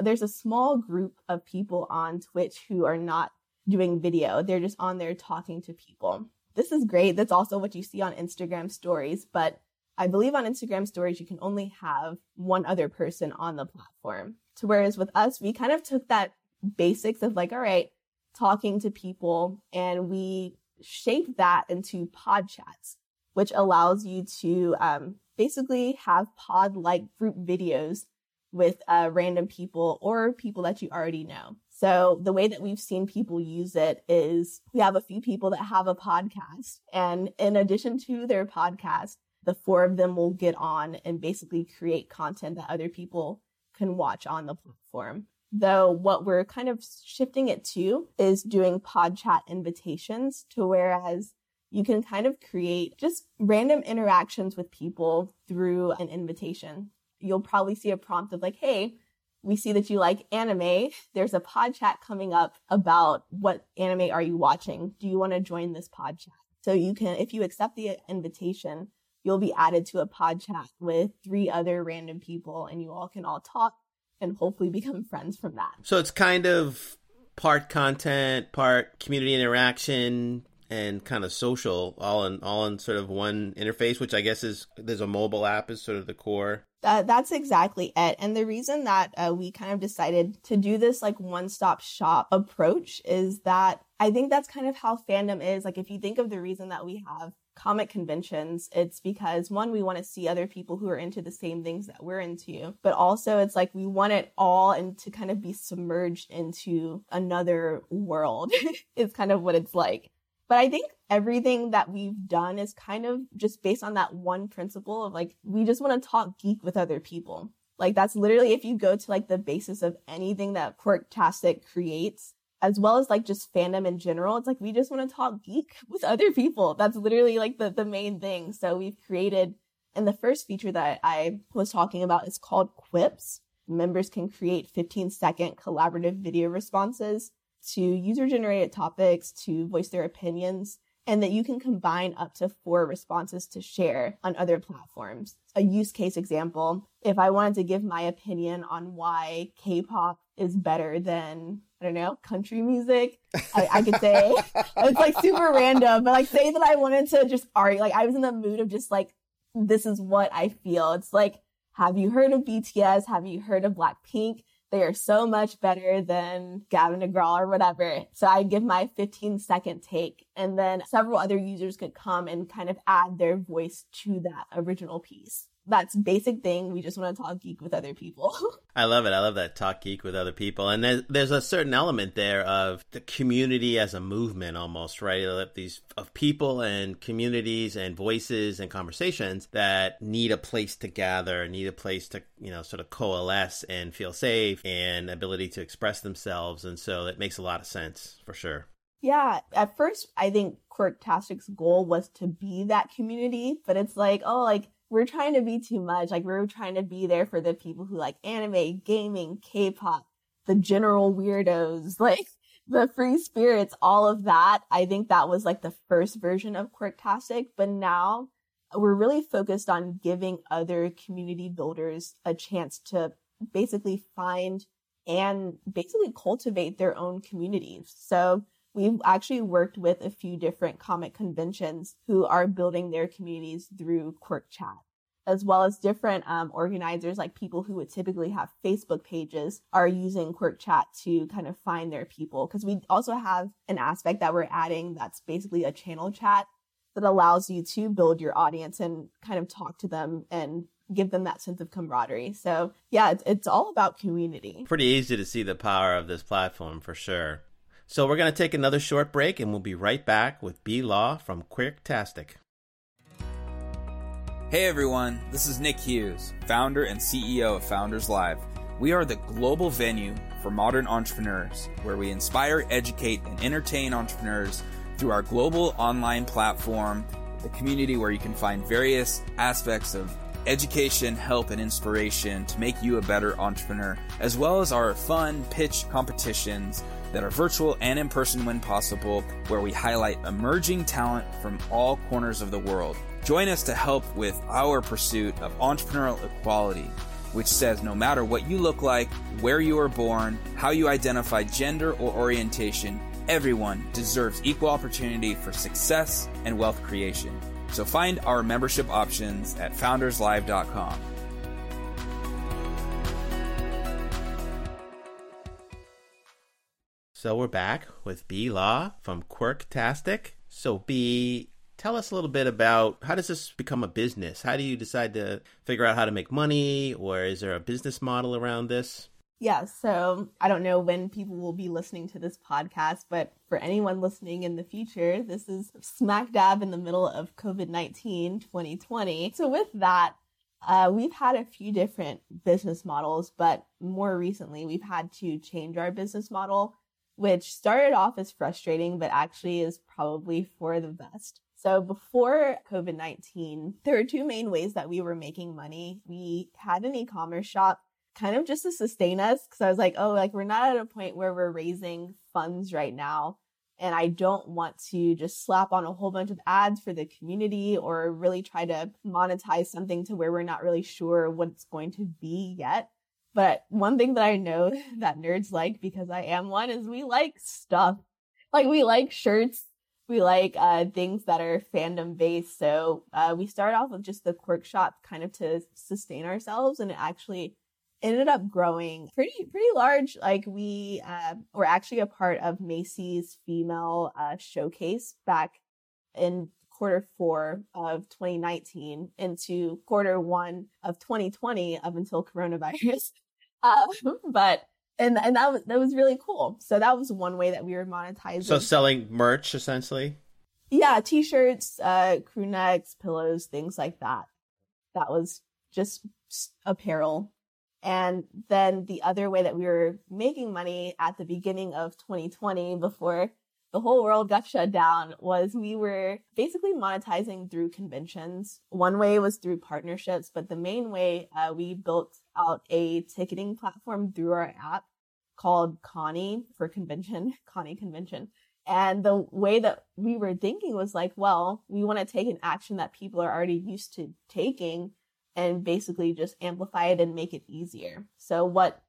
There's a small group of people on Twitch who are not doing video. They're just on there talking to people. This is great. That's also what you see on Instagram stories, but I believe on Instagram stories, you can only have one other person on the platform. To whereas with us, we kind of took that basics of like, all right, talking to people and we shaped that into pod chats, which allows you to um, basically have pod like group videos with uh, random people or people that you already know. So the way that we've seen people use it is we have a few people that have a podcast and in addition to their podcast, the four of them will get on and basically create content that other people can watch on the platform. Though what we're kind of shifting it to is doing pod chat invitations to whereas you can kind of create just random interactions with people through an invitation. You'll probably see a prompt of like, Hey, we see that you like anime. There's a pod chat coming up about what anime are you watching? Do you want to join this pod chat? So you can, if you accept the invitation, you'll be added to a pod chat with three other random people and you all can all talk and hopefully become friends from that. So it's kind of part content, part community interaction and kind of social all in all in sort of one interface, which I guess is there's a mobile app is sort of the core. Uh, that's exactly it. And the reason that uh, we kind of decided to do this like one stop shop approach is that I think that's kind of how fandom is. Like, if you think of the reason that we have comic conventions, it's because one, we want to see other people who are into the same things that we're into, but also it's like we want it all and to kind of be submerged into another world [laughs] is kind of what it's like. But I think everything that we've done is kind of just based on that one principle of like, we just want to talk geek with other people. Like that's literally if you go to like the basis of anything that Quirktastic creates, as well as like just fandom in general. It's like we just want to talk geek [laughs] with other people. That's literally like the, the main thing. So we've created, and the first feature that I was talking about is called Quips. Members can create 15 second collaborative video responses to user generated topics to voice their opinions and that you can combine up to four responses to share on other platforms. A use case example, if I wanted to give my opinion on why K-pop is better than I don't know, country music. I, I could say [laughs] it's like super random, but like say that I wanted to just argue, like I was in the mood of just like, this is what I feel. It's like, have you heard of BTS? Have you heard of Blackpink? They are so much better than Gavin DeGraw or whatever. So I give my 15 second take and then several other users could come and kind of add their voice to that original piece that's basic thing. We just want to talk geek with other people. [laughs] I love it. I love that talk geek with other people. And there's, there's a certain element there of the community as a movement almost, right? These of people and communities and voices and conversations that need a place to gather, need a place to, you know, sort of coalesce and feel safe and ability to express themselves. And so it makes a lot of sense for sure. Yeah, at first I think Quirktastic's goal was to be that community, but it's like, oh, like we're trying to be too much. Like we're trying to be there for the people who like anime, gaming, K-pop, the general weirdos, [laughs] like the free spirits, all of that. I think that was like the first version of Quirktastic, but now we're really focused on giving other community builders a chance to basically find and basically cultivate their own communities. So we've actually worked with a few different comic conventions who are building their communities through Quirk Chat. as well as different um, organizers, like people who would typically have Facebook pages, are using Quirk Chat to kind of find their people. Because we also have an aspect that we're adding that's basically a channel chat that allows you to build your audience and kind of talk to them and give them that sense of camaraderie. So, yeah, it's, it's all about community. Pretty easy to see the power of this platform for sure. So, we're going to take another short break and we'll be right back with B Law from Quirktastic. Hey everyone, this is Nick Hughes, founder and CEO of Founders Live. We are the global venue for modern entrepreneurs where we inspire, educate, and entertain entrepreneurs through our global online platform, the community where you can find various aspects of education, help, and inspiration to make you a better entrepreneur, as well as our fun pitch competitions that are virtual and in person when possible, where we highlight emerging talent from all corners of the world. Join us to help with our pursuit of entrepreneurial equality, which says no matter what you look like, where you were born, how you identify gender or orientation, everyone deserves equal opportunity for success and wealth creation. So find our membership options at founderslive.com. So we're back with B Law from Quirktastic. So B, tell us a little bit about how does this become a business? How do you decide to figure out how to make money, or is there a business model around this? Yeah, so I don't know when people will be listening to this podcast, but for anyone listening in the future, this is smack dab in the middle of COVID 19 2020. So, with that, uh, we've had a few different business models, but more recently, we've had to change our business model, which started off as frustrating, but actually is probably for the best. So before COVID 19, there were two main ways that we were making money. We had an e commerce shop kind of just to sustain us because I was like, oh, like we're not at a point where we're raising funds right now. And I don't want to just slap on a whole bunch of ads for the community or really try to monetize something to where we're not really sure what it's going to be yet. But one thing that I know [laughs] that nerds like because I am one is we like stuff. Like we like shirts. We like uh, things that are fandom based. So uh, we started off with just the quirk shop kind of to sustain ourselves and it actually ended up growing pretty pretty large like we uh, were actually a part of macy's female uh, showcase back in quarter four of 2019 into quarter one of 2020 up until coronavirus. [laughs] Uh, [laughs] but and and that was that was really cool. So that was one way that we were monetizing. So selling merch essentially. yeah t-shirts uh crew necks pillows things like that. That was just apparel. And then the other way that we were making money at the beginning of 2020 before the whole world got shut down was we were basically monetizing through conventions. One way was through partnerships, but the main way uh, we built out a ticketing platform through our app called Connie for convention, [laughs] Connie convention. And the way that we were thinking was like, well, we want to take an action that people are already used to taking and basically just amplify it and make it easier. So what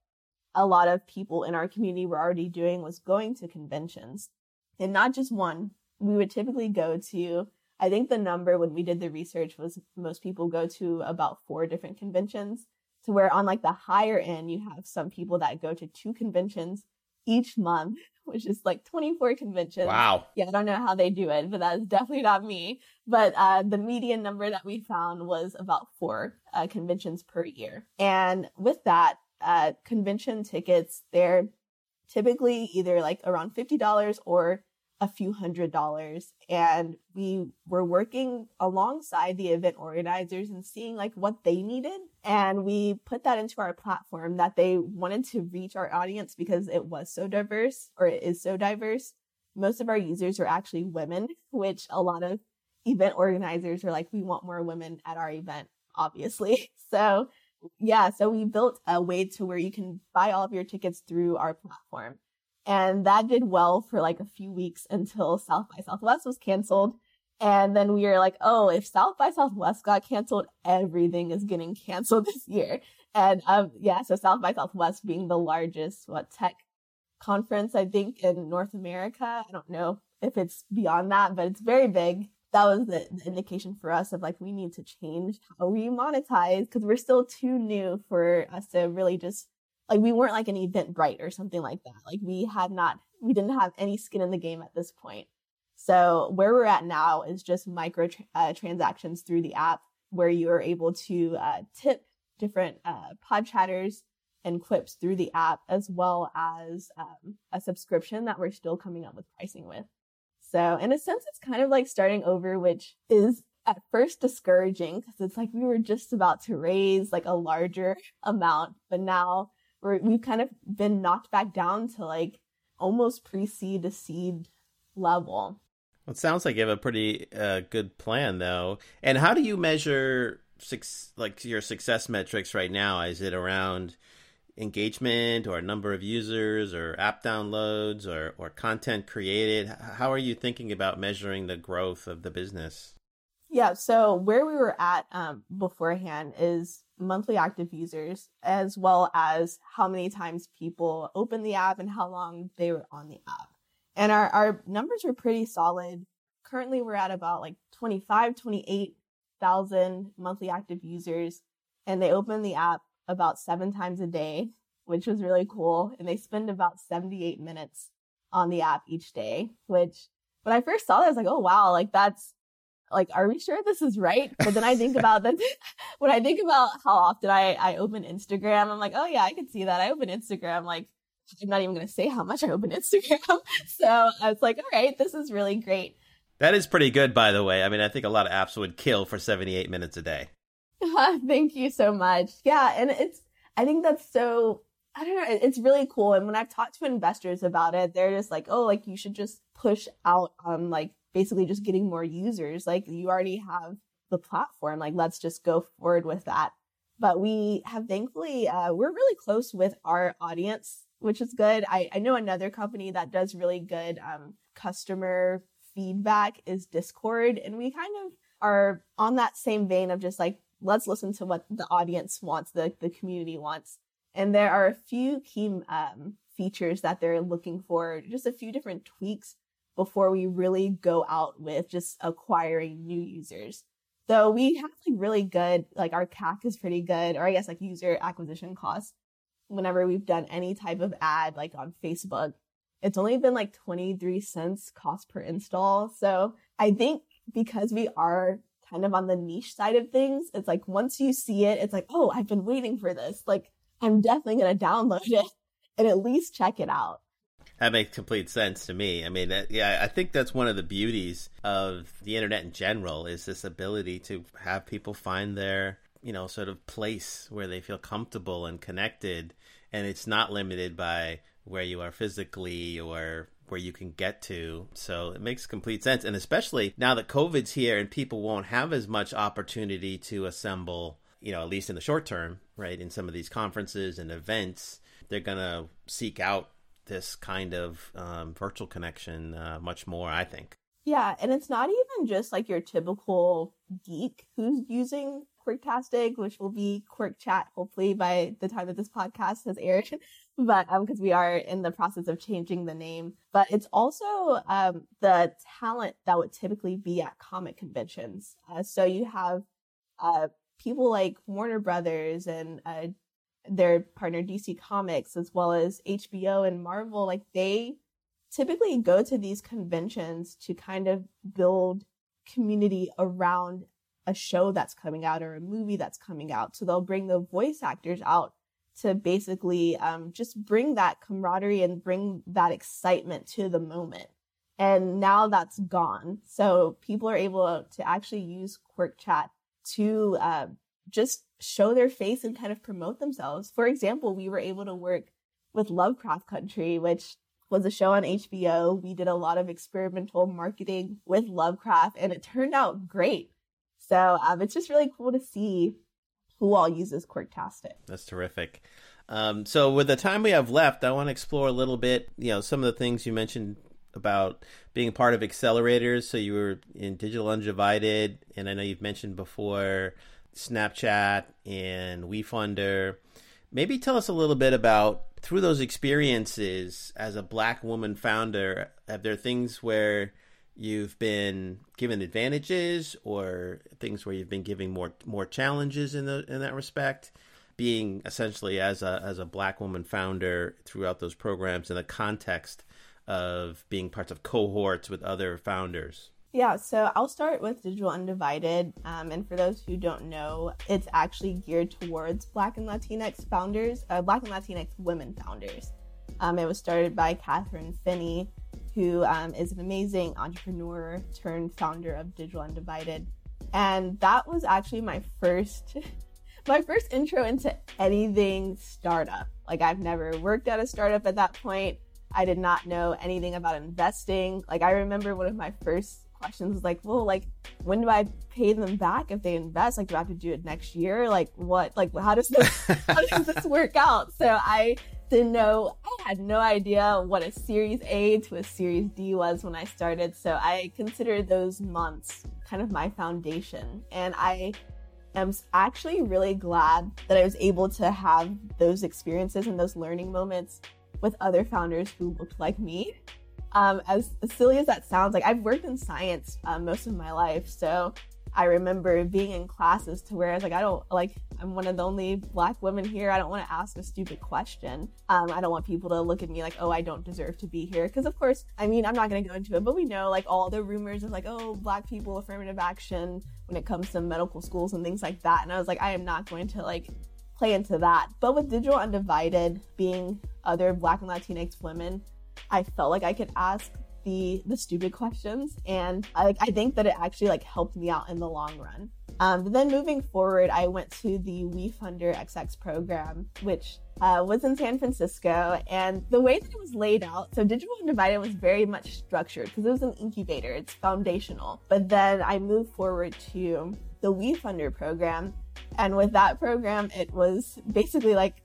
a lot of people in our community were already doing was going to conventions and not just one. We would typically go to, I think the number when we did the research was most people go to about four different conventions to where on like the higher end, you have some people that go to two conventions each month, [laughs] which is like 24 conventions. Wow. Yeah, I don't know how they do it, but that's definitely not me. But uh, the median number that we found was about four uh, conventions per year. And with that, uh, convention tickets, they're typically either like around $50 or a few hundred dollars. And we were working alongside the event organizers and seeing like what they needed. And we put that into our platform that they wanted to reach our audience because it was so diverse or it is so diverse. Most of our users are actually women, which a lot of event organizers are like, we want more women at our event, obviously. [laughs] So yeah, so we built a way to where you can buy all of your tickets through our platform. And that did well for like a few weeks until South by Southwest was canceled. And then we were like, oh, if South by Southwest got canceled, everything is getting canceled [laughs] this year. And um, yeah, so South by Southwest being the largest what tech conference I think in North America. I don't know if it's beyond that, but it's very big. that was the, the indication for us of like we need to change how we monetize because we're still too new for us to really just like we weren't like an Eventbrite or something like that. Like we had not, we didn't have any skin in the game at this point. So where we're at now is just micro tra- uh, transactions through the app where you are able to uh, tip different uh, pod chatters and quips through the app, as well as um, a subscription that we're still coming up with pricing with. So in a sense, it's kind of like starting over, which is at first discouraging because it's like we were just about to raise like a larger amount, but now we've kind of been knocked back down to like almost pre-seed to seed level. It sounds like you have a pretty uh, good plan, though. And how do you measure six, like your success metrics right now? Is it around engagement or number of users or app downloads or, or content created? How are you thinking about measuring the growth of the business? Yeah, so where we were at um, beforehand is monthly active users, as well as how many times people open the app and how long they were on the app. And our, our numbers were pretty solid. Currently, we're at about like 25, 28,000 monthly active users, and they open the app about seven times a day, which was really cool. And they spend about 78 minutes on the app each day, which when I first saw that, I was like, oh, wow, like that's like, are we sure this is right? But then I think about that [laughs] when I think about how often I, I open Instagram, I'm like, oh yeah, I can see that. I open Instagram like I'm not even going to say how much I open [laughs] Instagram. so I was like, all right, this is really great. That is pretty good, by the way. I mean, I think a lot of apps would kill for 78 minutes a day. [laughs] Thank you so much. Yeah. And it's, I think that's so, I don't know, it's really cool. And when I've talked to investors about it, they're just like, oh, like you should just push out um like basically just getting more users. Like you already have the platform. Like let's just go forward with that. But we have thankfully, uh, we're really close with our audience, which is good. I, I know another company that does really good um, customer feedback is Discord. And we kind of are on that same vein of just like, let's listen to what the audience wants, the, the community wants. And there are a few key um, features that they're looking for, just a few different tweaks before we really go out with just acquiring new users. Though we have like really good, like our CAC is pretty good, or I guess like user acquisition costs. Whenever we've done any type of ad, like on Facebook, it's only been like 23 cents cost per install. So I think because we are kind of on the niche side of things, it's like once you see it, it's like, oh, I've been waiting for this. Like I'm definitely going to download [laughs] it and at least check it out. That makes complete sense to me. I mean, that, yeah, I think that's one of the beauties of the internet in general is this ability to have people find their, you know, sort of place where they feel comfortable and connected, and it's not limited by where you are physically or where you can get to. So it makes complete sense. And especially now that COVID's here and people won't have as much opportunity to assemble, you know, at least in the short term, right, in some of these conferences and events, they're going to seek out this kind of um, virtual connection uh, much more, I think. Yeah, and it's not even just like your typical geek who's using Quirktastic, which will be Quirk Chat hopefully by the time that this podcast has aired. [laughs] but um, because we are in the process of changing the name, but it's also um, the talent that would typically be at comic conventions. Uh, so you have uh, people like Warner Brothers and uh, their partner DC Comics as well as HBO and Marvel, like they typically go to these conventions to kind of build community around a show that's coming out or a movie that's coming out. So they'll bring the voice actors out to basically um, just bring that camaraderie and bring that excitement to the moment. And now that's gone. So people are able to actually use Quirk Chat to uh, just show their face and kind of promote themselves. For example, we were able to work with Lovecraft Country, which was a show on HBO. We did a lot of experimental marketing with Lovecraft and it turned out great. So um, it's just really cool to see who all uses Quirktastic. That's terrific. Um, so with the time we have left, I want to explore a little bit, you know, some of the things you mentioned about being part of accelerators. So you were in Digital Undivided, and I know you've mentioned before Snapchat and WeFunder. Maybe tell us a little bit about through those experiences as a black woman founder. Have there things where you've been given advantages or things where you've been giving more more challenges in the in that respect being essentially as a as a black woman founder throughout those programs in the context of being parts of cohorts with other founders yeah, so I'll start with Digital Undivided. Um, and for those who don't know, it's actually geared towards Black and Latinx founders, uh, Black and Latinx women founders. Um, it was started by Kathryn Finney, who um, is an amazing entrepreneur turned founder of Digital Undivided. And that was actually my first. [laughs] my first intro into anything startup. Like I've never worked at a startup at that point. I did not know anything about investing. Like I remember one of my first questions like, well, like when do I pay them back if they invest? Like do I have to do it next year? Like what like how does this [laughs] how does this work out? So I didn't know, I had no idea what a Series A to a Series D was when I started. So I consider those months kind of my foundation. And I am actually really glad that I was able to have those experiences and those learning moments with other founders who looked like me. Um, as silly as that sounds, like I've worked in science um, most of my life. So I remember being in classes to where I was like, I don't like, I'm one of the only black women here. I don't want to ask a stupid question. Um, I don't want people to look at me like, oh, I don't deserve to be here. Because, of course, I mean, I'm not going to go into it, but we know like all the rumors of like, oh, black people, affirmative action when it comes to medical schools and things like that. And I was like, I am not going to like play into that. But with Digital Undivided being other black and Latinx women, I felt like I could ask the the stupid questions and I, I think that it actually like helped me out in the long run. Um, but then moving forward i went to the WeFunder xx program which uh, was in san francisco. And the way that it was laid out so digital undivided was very much structured because it was an incubator. It's foundational. But then i moved forward to the WeFunder program. And with that program it was basically like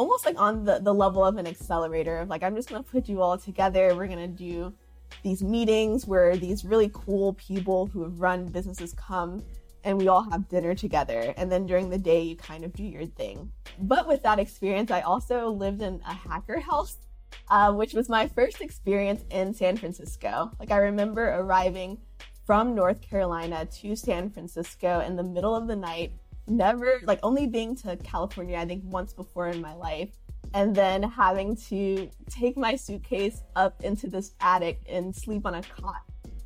almost like on the, the level of an accelerator of like i'm just going to put you all together we're going to do these meetings where these really cool people who have run businesses come and we all have dinner together. And then during the day, you kind of do your thing. But with that experience, I also lived in a hacker house, uh, which was my first experience in San Francisco. Like, I remember arriving from North Carolina to San Francisco in the middle of the night, never, like, only being to California, I think, once before in my life and then having to take my suitcase up into this attic and sleep on a cot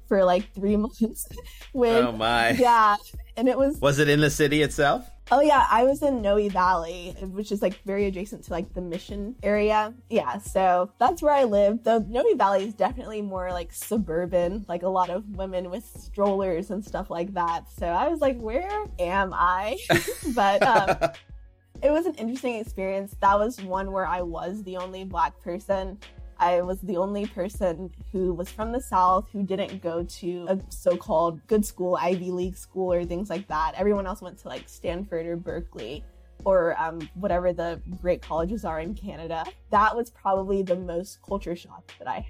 for like three [laughs] months. with, oh my! Yeah, and it was. Was it in the city itself? Oh yeah, I was in Noe Valley, which is like very adjacent to like the Mission area. Yeah, so that's where I live. Though Noe Valley is definitely more like suburban, like a lot of women with strollers and stuff like that. So I was like, where am I? [laughs] but um, [laughs] it was an interesting experience. That was one where I was the only black person. I was the only person who was from the South who didn't go to a so called good school, Ivy League school, or things like that. Everyone else went to like Stanford or Berkeley or um, whatever the great colleges are in Canada. That was probably the most culture shock that I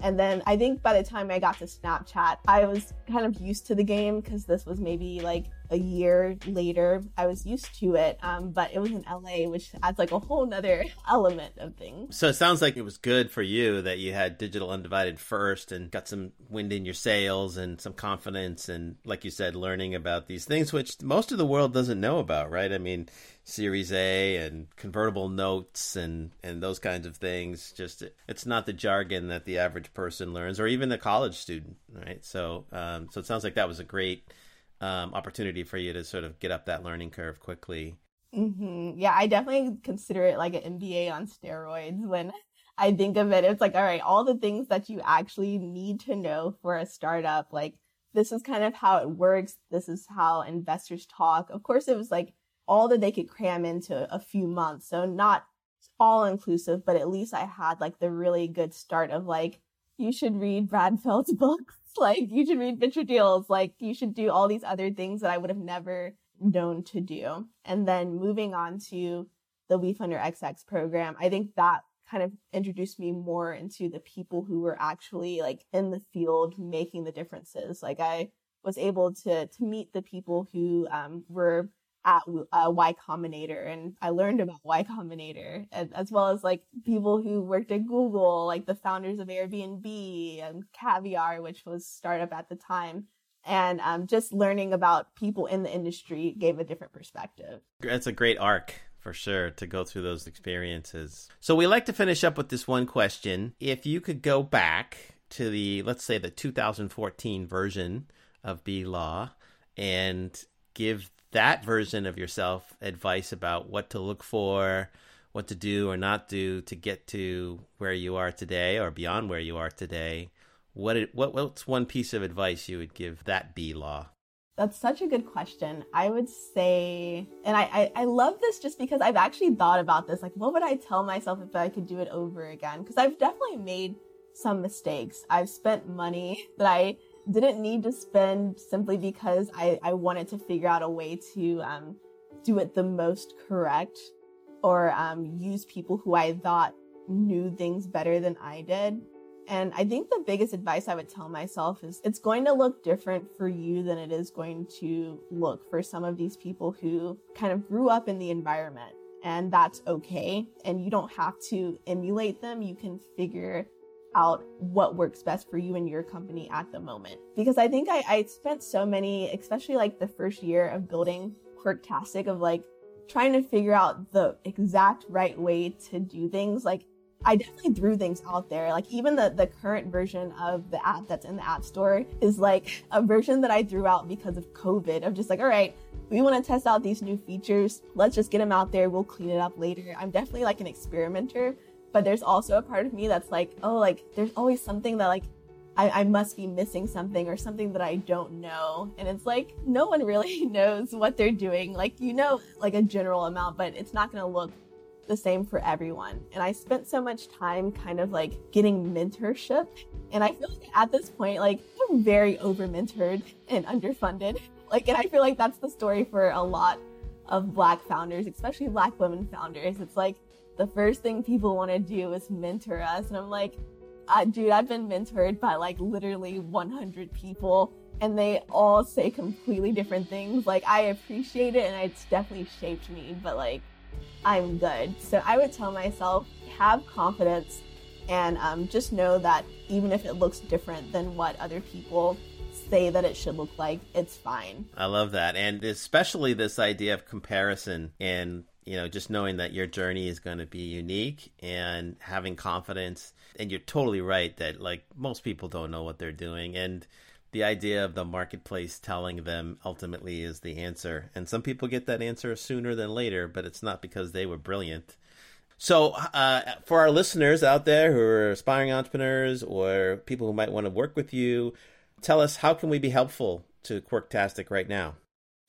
and then I think by the time I got to Snapchat, I was kind of used to the game because this was maybe like a year later. I was used to it, um, but it was in LA, which adds like a whole nother [laughs] element of things. So it sounds like it was good for you that you had digital undivided first and got some wind in your sails and some confidence and, like you said, learning about these things, which most of the world doesn't know about, right? I mean, Series A and convertible notes and and those kinds of things. Just it's not the jargon that the average person learns, or even the college student, right? So um, so it sounds like that was a great um, opportunity for you to sort of get up that learning curve quickly. Mm-hmm. Yeah, I definitely consider it like an MBA on steroids when I think of it. It's like, all right, all the things that you actually need to know for a startup, like this is kind of how it works. This is how investors talk. Of course, it was like all that they could cram into a few months. So not all inclusive, but at least I had like the really good start of like, you should read Brad Feld's [laughs] books. Like you should read Venture Deals. Like you should do all these other things that I would have never known to do. And then moving on to the We WeFunder XX program, I think that kind of introduced me more into the people who were actually like in the field making the differences. Like I was able to to meet the people who um, were at uh, Y Combinator and I learned about Y Combinator as well as like people who worked at Google, like the founders of Airbnb and Caviar, which was startup at the time. And um, just learning about people in the industry gave a different perspective. That's a great arc for sure to go through those experiences. So we like to finish up with this one question. If you could go back to the, let's say, the 2014 version of B Law and give that version of yourself advice about what to look for, what to do or not do to get to where you are today or beyond where you are today, what it, what what's one piece of advice you would give that B law? That's such a good question. I would say, and I, I, I, love this just because I've actually thought about this. Like, what would I tell myself if I could do it over again? Because I've definitely made some mistakes. I've spent money that I didn't need to spend simply because I, I wanted to figure out a way to um, do it the most correct or um, use people who I thought knew things better than I did. And I think the biggest advice I would tell myself is it's going to look different for you than it is going to look for some of these people who kind of grew up in the environment. And that's okay. And you don't have to emulate them. You can figure out what works best for you and your company at the moment. Because I think I, I spent so many, especially like the first year of building Quirktastic of like trying to figure out the exact right way to do things. Like I definitely threw things out there. Like even the, the current version of the app that's in the app store is like a version that I threw out because of COVID of just like, all right, we want to test out these new features. Let's just get them out there. We'll clean it up later. I'm definitely like an experimenter but there's also a part of me that's like, oh, like there's always something that like I, I must be missing something or something that I don't know. And it's like no one really [laughs] knows what they're doing. Like you know like a general amount, but it's not gonna look the same for everyone. And I spent so much time kind of like getting mentorship. And I feel like at this point, like I'm very over mentored and underfunded. Like, and I feel like that's the story for a lot of black founders, especially black women founders. It's like the first thing people want to do is mentor us. And I'm like, dude, I've been mentored by like literally 100 people and they all say completely different things. Like, I appreciate it and it's definitely shaped me, but like, I'm good. So I would tell myself, have confidence and um, just know that even if it looks different than what other people say that it should look like, it's fine. I love that. And especially this idea of comparison and you know, just knowing that your journey is going to be unique and having confidence. And you're totally right that like most people don't know what they're doing. And the idea of the marketplace telling them ultimately is the answer. And some people get that answer sooner than later, but it's not because they were brilliant. So, uh, for our listeners out there who are aspiring entrepreneurs or people who might want to work with you, tell us how can we be helpful to Quirktastic right now?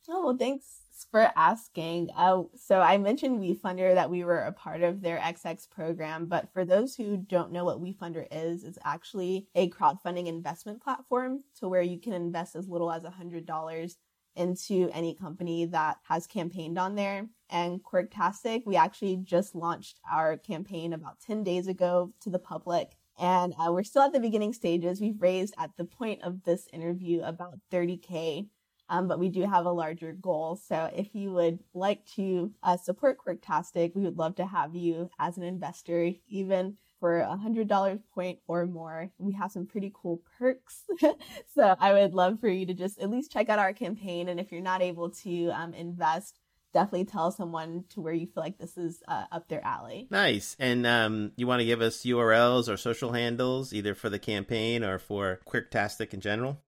Oh, thanks for asking. Uh, so I mentioned WeFunder that we were a part of their XX program, but for those who don't know what WeFunder is, it's actually a crowdfunding investment platform to where you can invest as little as $100 into any company that has campaigned on there. And Quirktastic, we actually just launched our campaign about 10 days ago to the public. And uh, we're still at the beginning stages. We've raised at the point of this interview about 30K um, but we do have a larger goal. So if you would like to uh, support Quirktastic, we would love to have you as an investor, even for a hundred dollar point or more. We have some pretty cool perks. [laughs] so I would love for you to just at least check out our campaign. And if you're not able to um, invest, definitely tell someone to where you feel like this is uh, up their alley. Nice. And um, you want to give us URLs or social handles, either for the campaign or for Quirktastic in general?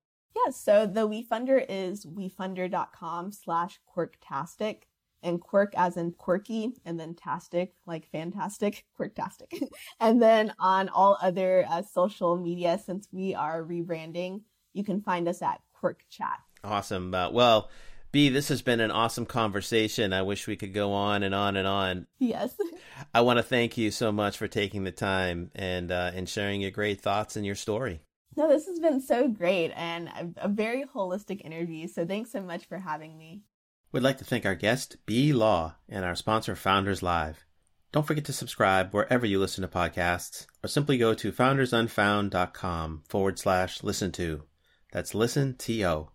Yeah, so the WeFunder is wefunder.com slash quirktastic and quirk as in quirky and then tastic like fantastic [laughs] quirktastic [laughs] and then on all other uh, social media since we are rebranding you can find us at quirk chat awesome uh, well B, this has been an awesome conversation. I wish we could go on and on and on. Yes. [laughs] I want to thank you so much for taking the time and uh, and sharing your great thoughts and your story. No, this has been so great and a, very holistic interview. So thanks so much for having me. We'd like to thank our guest, B Law, and our sponsor, Founders Live. Don't forget to subscribe wherever you listen to podcasts, or simply go to foundersunfound.com forward slash listen to. That's listen to.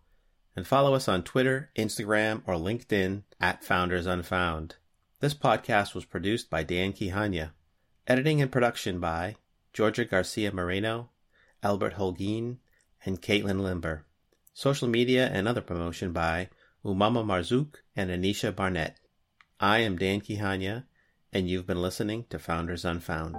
and follow us on Twitter, Instagram, or LinkedIn at Founders Unfound. This podcast was produced by Dan Kihanya. Editing and production by Georgia Garcia Moreno, Albert Holguin, and Caitlin Limber. Social media and other promotion by Umama Marzouk and Anisha Barnett. I am Dan Kihanya, and you've been listening to Founders Unfound.